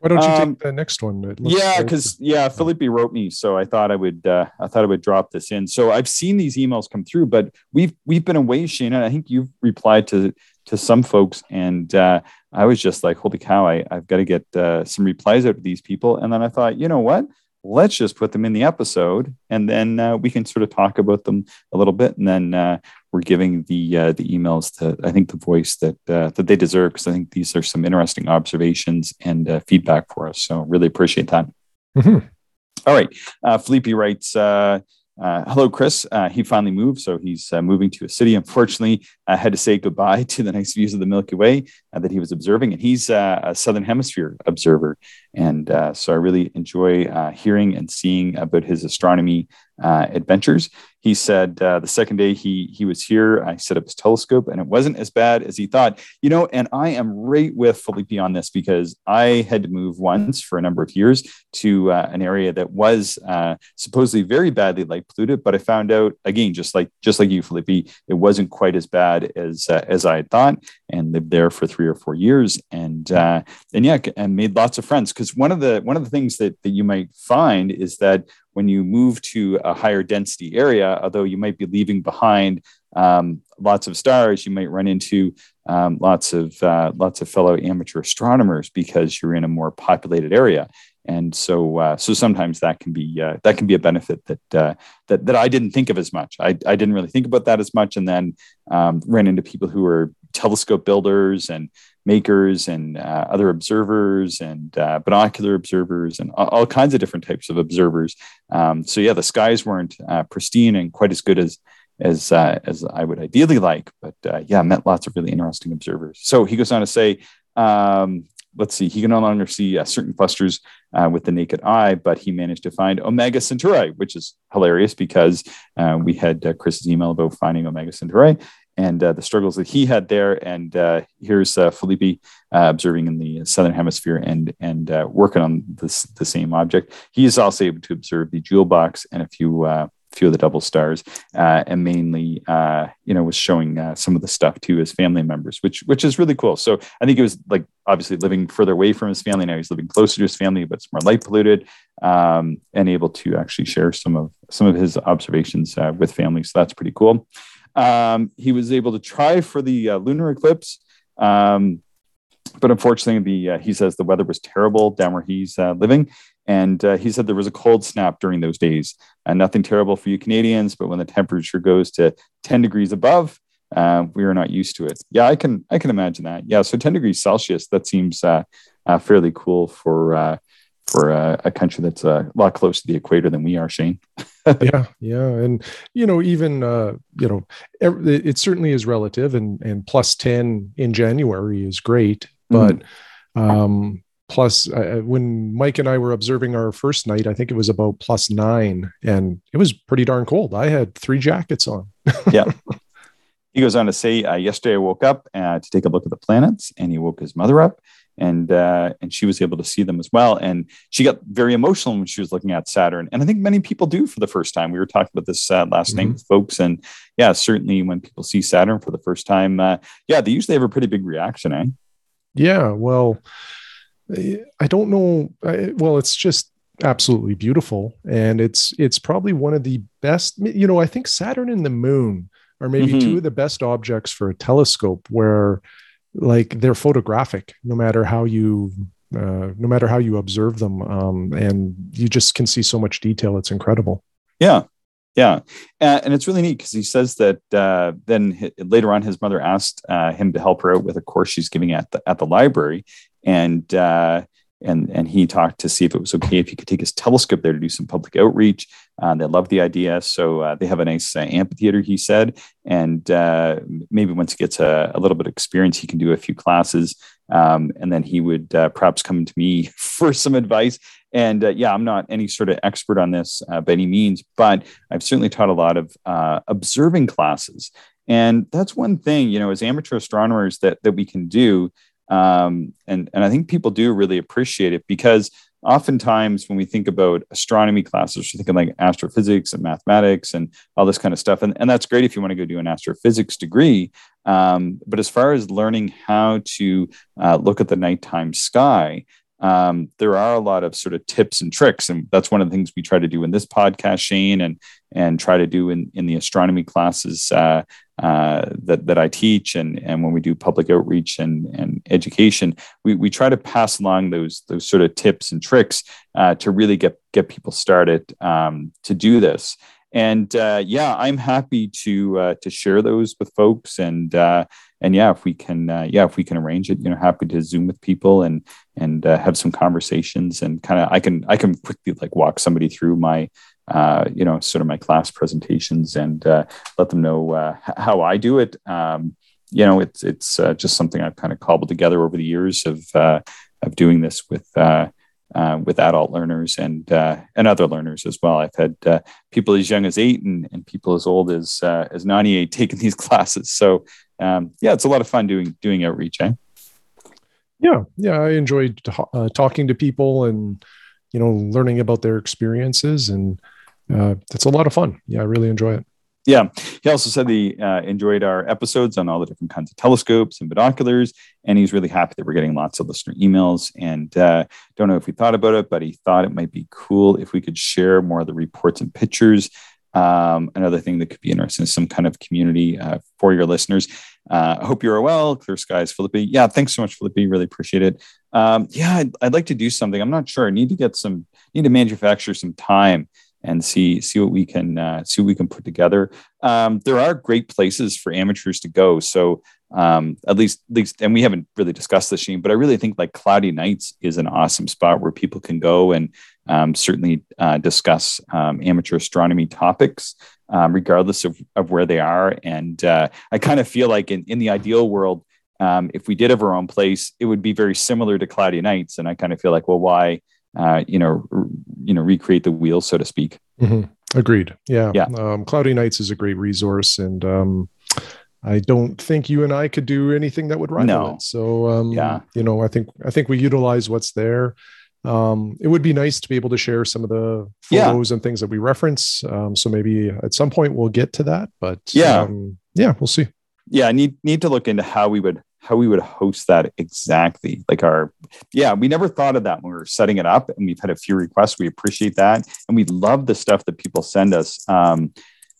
Why don't you um, take the next one? Yeah, because yeah, Philippe wrote me, so I thought I would uh, I thought I would drop this in. So I've seen these emails come through, but we've we've been away, Shane, and I think you've replied to to some folks, and uh, I was just like, holy cow, I, I've got to get uh, some replies out of these people. And then I thought, you know what? Let's just put them in the episode and then uh, we can sort of talk about them a little bit and then uh, we're giving the uh, the emails to i think the voice that uh, that they deserve because i think these are some interesting observations and uh, feedback for us so really appreciate that mm-hmm. All right uh, felipe writes uh, hello, Chris. Uh, he finally moved, so he's uh, moving to a city. Unfortunately, I had to say goodbye to the nice views of the Milky Way uh, that he was observing, and he's uh, a Southern Hemisphere observer, and uh, so I really enjoy hearing and seeing about his astronomy adventures he said uh, the second day he he was here, I set up his telescope, and it wasn't as bad as he thought. You know, and I am right with Felipe on this because I had to move once for a number of years to uh, an area that was uh, supposedly very badly light polluted, but I found out again, just like just like you, Felipe, it wasn't quite as bad as uh, as I had thought, and lived there for three or four years, and uh, and yeah, and made lots of friends. Because one of the one of the things that that you might find is that when you move to a higher density area, although you might be leaving behind um, lots of stars, you might run into um, lots of uh, lots of fellow amateur astronomers because you're in a more populated area. And so, uh, so sometimes that can be uh, that can be a benefit that uh, that that I didn't think of as much. I, I didn't really think about that as much, and then um, ran into people who were telescope builders and makers and uh, other observers and uh, binocular observers and all, all, kinds of different types of observers. Um, so yeah, the skies weren't uh, pristine and quite as good as as uh, as I would ideally like, but uh, yeah, met lots of really interesting observers. So he goes on to say. Um, let's see, he can no longer see uh, certain clusters with the naked eye, but he managed to find Omega Centauri, which is hilarious because we had Chris's email about finding Omega Centauri, and uh, the struggles that he had there. And uh, here's uh, Felipe uh, observing in the southern hemisphere and and uh, working on this the same object. He is also able to observe the jewel box and a few uh, few of the double stars, and mainly you know was showing some of the stuff to his family members, which which is really cool. So I think it was like obviously living further away from his family. Now he's living closer to his family, but it's more light polluted, um, and able to actually share some of some of his observations with family. So that's pretty cool. Um, he was able to try for the uh, lunar eclipse, um, but unfortunately, the uh, he says the weather was terrible down where he's uh, living, And uh, he said there was a cold snap during those days. Uh, nothing terrible for you Canadians, but when the temperature goes to 10 degrees above, uh, we are not used to it. Yeah, I can I can imagine that. Yeah, so 10 degrees Celsius that seems fairly cool for for a, a, country that's a lot closer to the equator than we are, Shane. yeah, yeah, and you know, even uh, you know, it certainly is relative, and and plus ten in January is great, but mm. um, plus uh, when Mike and I were observing our first night, I think it was about plus nine, and it was pretty darn cold. I had three jackets on. yeah. He goes on to say, uh, yesterday I woke up uh, to take a look at the planets, and he woke his mother up, and uh, and she was able to see them as well. And she got very emotional when she was looking at Saturn. And I think many people do for the first time. We were talking about this uh, last mm-hmm. night with folks, and yeah, certainly when people see Saturn for the first time, uh, yeah, they usually have a pretty big reaction, eh? Yeah. Well, I don't know. well, it's just absolutely beautiful, and it's it's probably one of the best. You know, I think Saturn and the Moon are maybe mm-hmm. two of the best objects for a telescope where like they're photographic no matter how you uh, no matter how you observe them um, and you just can see so much detail. It's incredible. Yeah. Yeah. And it's really neat because he says that uh, then later on his mother asked uh, him to help her out with a course she's giving at the at the library. And uh, and and he talked to see if it was okay if he could take his telescope there to do some public outreach. Uh, they loved the idea, so uh, they have a nice uh, amphitheater. He said, and uh, maybe once he gets a, a, little bit of experience, he can do a few classes, um, and then he would uh, perhaps come to me for some advice. And uh, yeah, I'm not any sort of expert on this by any means, but I've certainly taught a lot of observing classes. And that's one thing, you know, as amateur astronomers that that we can do um, and, and I think people do really appreciate it because oftentimes when we think about astronomy classes, we're thinking like astrophysics and mathematics and all this kind of stuff. And, and that's great if you want to go do an astrophysics degree. Um, but as far as learning how to uh, look at the nighttime sky, um, there are a lot of sort of tips and tricks, and that's one of the things we try to do in this podcast, Shane, and and try to do in in the astronomy classes uh, uh, that that I teach, and and when we do public outreach and and education, we we try to pass along those those sort of tips and tricks uh, to really get get people started um, to do this. And uh, yeah, I'm happy to uh, to share those with folks and uh, and yeah, if we can, uh, yeah, if we can arrange it, you know, happy to zoom with people and and uh, have some conversations and kind of I can I can quickly like walk somebody through my uh, you know sort of my class presentations and uh, let them know uh, how I do it. Um, you know, it's it's uh, just something I've kind of cobbled together over the years of of doing this with. Uh, with adult learners and uh, and other learners as well. I've had uh, people as young as eight and, and people as old as as ninety eight taking these classes. So um, yeah, it's a lot of fun doing doing outreach. Eh? Yeah, yeah, I enjoyed uh, talking to people and you know learning about their experiences, and uh, it's a lot of fun. Yeah, I really enjoy it. Yeah, he also said he uh, enjoyed our episodes on all the different kinds of telescopes and binoculars, and he's really happy that we're getting lots of listener emails. And uh, don't know if we thought about it, but he thought it might be cool if we could share more of the reports and pictures um, another thing that could be interesting is some kind of community uh, for your listeners. Uh, I hope you're well. Clear skies, Felipe. Yeah, thanks so much, Felipe. Really appreciate it. Um, yeah, I'd, I'd, like to do something. I'm not sure. I need to get some, need to manufacture some time and see see what we can uh, see what we can put together. Um, there are great places for amateurs to go. So um, at least at least, and we haven't really discussed this, Shane, but I really think like Cloudy Nights is an awesome spot where people can go and um, certainly uh, discuss um, amateur astronomy topics, um, regardless of, of where they are. And uh, I kind of feel like in, in the ideal world, um, if we did have our own place, it would be very similar to Cloudy Nights. And I kind of feel like, well, why, uh, you know, r- you know, recreate the wheel, so to speak. Mm-hmm. Agreed. Yeah. Yeah. Um, Cloudy Nights is a great resource, and um, I don't think you and I could do anything that would rival no. it. So, um, yeah, you know, I think I think we utilize what's there um, it would be nice to be able to share some of the photos yeah. and things that we reference. Um, so maybe at some point we'll get to that, but yeah, um, yeah, we'll see. Yeah, I need need to look into how we would how we would host that exactly. Like our, yeah, we never thought of that when we were setting it up, and we've had a few requests. We appreciate that, and we love the stuff that people send us. Um,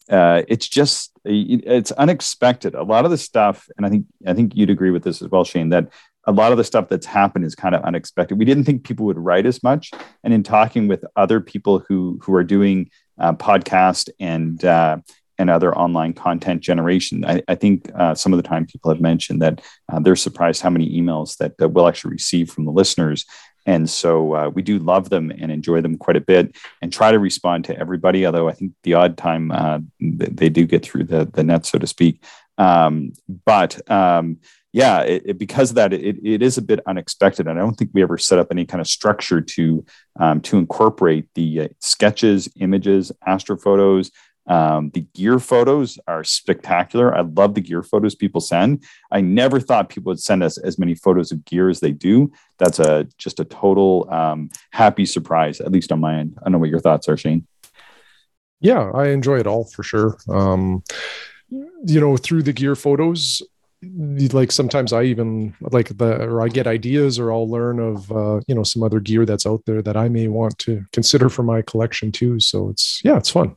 uh, it's just it's unexpected. A lot of the stuff, and I think I think you'd agree with this as well, Shane. That a lot of the stuff that's happened is kind of unexpected. We didn't think people would write as much, and in talking with other people who who are doing uh, podcast and uh, and other online content generation, I, I think uh, some of the time people have mentioned that uh, they're surprised how many emails that, that we'll actually receive from the listeners. And so uh, we do love them and enjoy them quite a bit and try to respond to everybody. Although I think the odd time uh, they do get through the, the net, so to speak. Um, but um, yeah, it, it, because of that, it, it is a bit unexpected. And I don't think we ever set up any kind of structure to um, to incorporate the uh, sketches, images, astrophotos. Um, the gear photos are spectacular. I love the gear photos people send. I never thought people would send us as many photos of gear as they do. That's a just a total um, happy surprise, at least on my end. I don't know what your thoughts are, Shane. Yeah, I enjoy it all for sure. Um, you know, through the gear photos, like sometimes I even like the or I get ideas or I'll learn of uh, you know some other gear that's out there that I may want to consider for my collection too. So it's yeah, it's fun.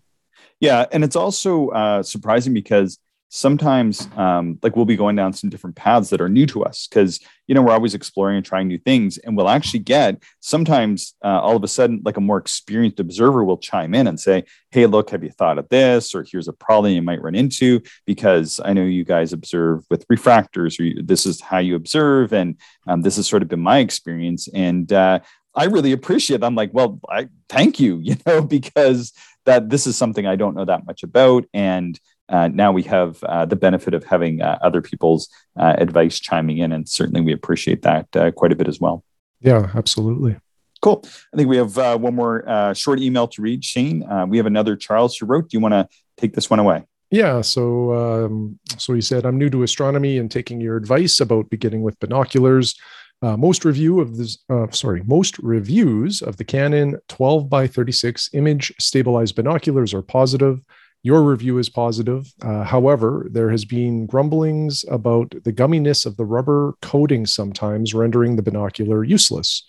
Yeah, and it's also uh, surprising because sometimes um, like we'll be going down some different paths that are new to us because you know we're always exploring and trying new things and we'll actually get sometimes uh, all of a sudden like a more experienced observer will chime in and say hey look have you thought of this or here's a problem you might run into because i know you guys observe with refractors or you, this is how you observe and um, this has sort of been my experience and uh, I really appreciate it. I'm like, well, I thank you, you know, because that this is something I don't know that much about. And uh, now we have uh, the benefit of having uh, other people's uh, advice chiming in. And certainly we appreciate that uh, quite a bit as well. Yeah, absolutely. Cool. I think we have uh, one more short email to read, Shane. we have another Charles who wrote. Do you want to take this one away? Yeah, so um, so he said, "I'm new to astronomy and taking your advice about beginning with binoculars. Uh, most review of this, uh, sorry, most reviews of the Canon 12 by 36 image stabilized binoculars are positive. Your review is positive. Uh, however, there has been grumblings about the gumminess of the rubber coating sometimes rendering the binocular useless.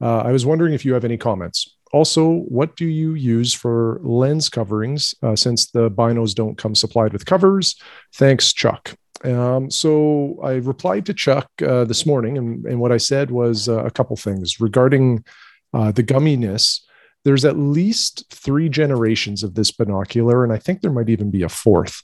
Uh, I was wondering if you have any comments. Also, what do you use for lens coverings uh, since the binos don't come supplied with covers? Thanks, Chuck. Um, so I replied to Chuck uh, this morning, and, and, what I said was uh, a couple things regarding uh, the gumminess. There's at least three generations of this binocular, and I think there might even be a fourth.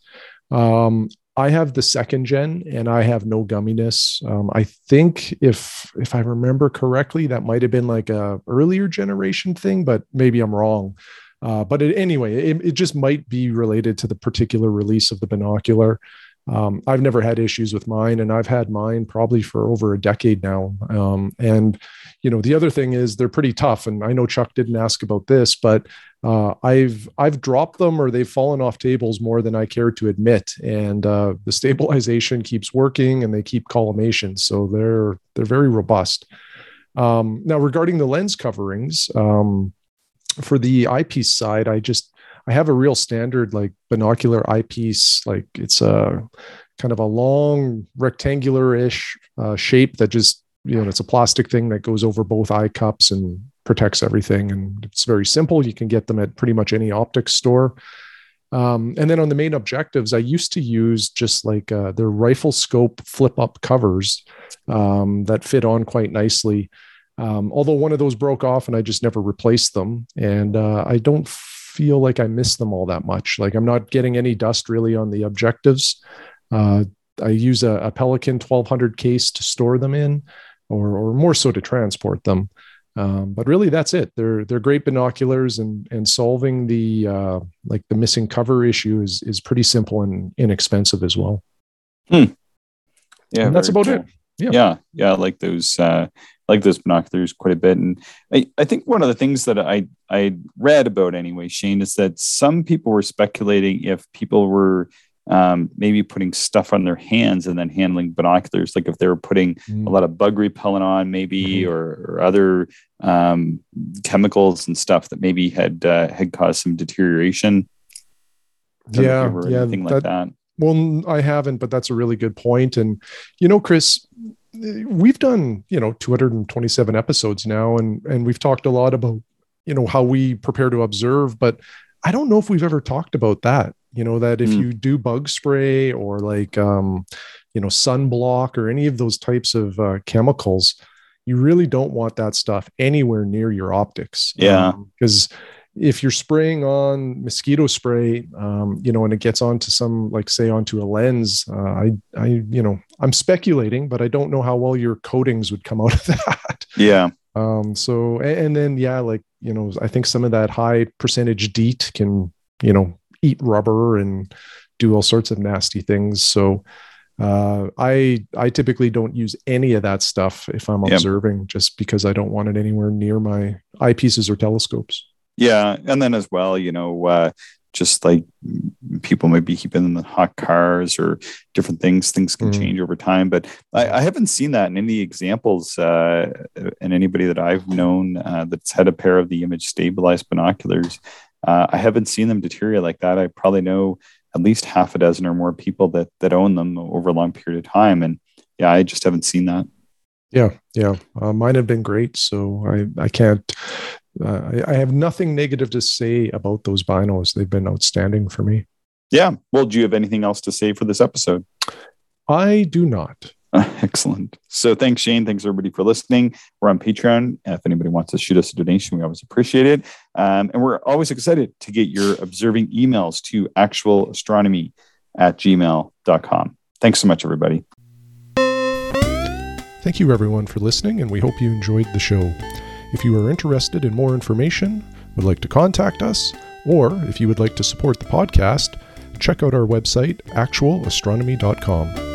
Um, I have the second gen, and I have no gumminess. Um, I think if if I remember correctly, that might have been like a earlier generation thing, but maybe I'm wrong. Uh, but it, anyway, it, it just might be related to the particular release of the binocular. Um, I've never had issues with mine, and I've had mine probably for over a decade now. Um, and you know, the other thing is they're pretty tough. And I know Chuck didn't ask about this, but uh, I've I've dropped them or they've fallen off tables more than I care to admit. And uh, the stabilization keeps working, and they keep collimation, so they're they're very robust. Um, now, regarding the lens coverings um, for the eyepiece side, I just I have a real standard like binocular eyepiece. Like it's a kind of a long rectangular-ish uh, shape that just you know it's a plastic thing that goes over both eye cups and protects everything. And it's very simple. You can get them at pretty much any optics store. Um, and then on the main objectives, I used to use just like uh, the rifle scope flip up covers um, that fit on quite nicely. Um, although one of those broke off and I just never replaced them. And uh, I don't feel like I miss them all that much. Like I'm not getting any dust really on the objectives. Uh, I use a, a, Pelican 1200 case to store them in, or, or more so to transport them. Um, but really, that's it. They're they're great binoculars, and and solving the uh, like the missing cover issue is is pretty simple and inexpensive as well. Hmm. Yeah, and that's about cool. it. Yeah, yeah, yeah. Like those. Uh, like those binoculars quite a bit. And I, I think one of the things that I, I read about anyway, Shane, is that some people were speculating if people were um, maybe putting stuff on their hands and then handling binoculars, like if they were putting mm. a lot of bug repellent on, maybe, mm-hmm. or, or, other um, chemicals and stuff that maybe had uh, had caused some deterioration. Yeah, yeah, anything that, like that. Well, I haven't, but that's a really good point. And you know, Chris, we've done you know 227 episodes now and and we've talked a lot about you know how we prepare to observe but i don't know if we've ever talked about that you know that if mm. you do bug spray or like um you know sunblock or any of those types of uh, chemicals you really don't want that stuff anywhere near your optics Yeah. because if you're spraying on mosquito spray um, you know and it gets onto some like say onto a lens uh, i i you know i'm speculating but i don't know how well your coatings would come out of that Yeah. um so and, and then yeah like you know i think some of that high percentage DEET can you know eat rubber and do all sorts of nasty things so uh i i typically don't use any of that stuff if i'm Yep. observing just because i don't want it anywhere near my eyepieces or telescopes Yeah. And then as well, you know, uh, just like people might be keeping them in hot cars or different things, things can Mm. change over time. But I, I haven't seen that in any examples. Uh, and anybody that I've known uh, that's had a pair of the image stabilized binoculars, uh, I haven't seen them deteriorate like that. I probably know at least half a dozen or more people that that own them over a long period of time. And yeah, I just haven't seen that. Yeah, yeah. Uh, mine have been great, so I I can't. Uh, I, I have nothing negative to say about those binos. They've been outstanding for me. Yeah. Well, do you have anything else to say for this episode? I do not. Excellent. So thanks, Shane. Thanks everybody for listening. We're on Patreon. If anybody wants to shoot us a donation, we always appreciate it. Um, and we're always excited to get your observing emails to actualastronomy at gmail.com. Thanks so much, everybody. Thank you, everyone, for listening, and we hope you enjoyed the show. If you are interested in more information, would like to contact us, or if you would like to support the podcast, check out our website, actualastronomy.com.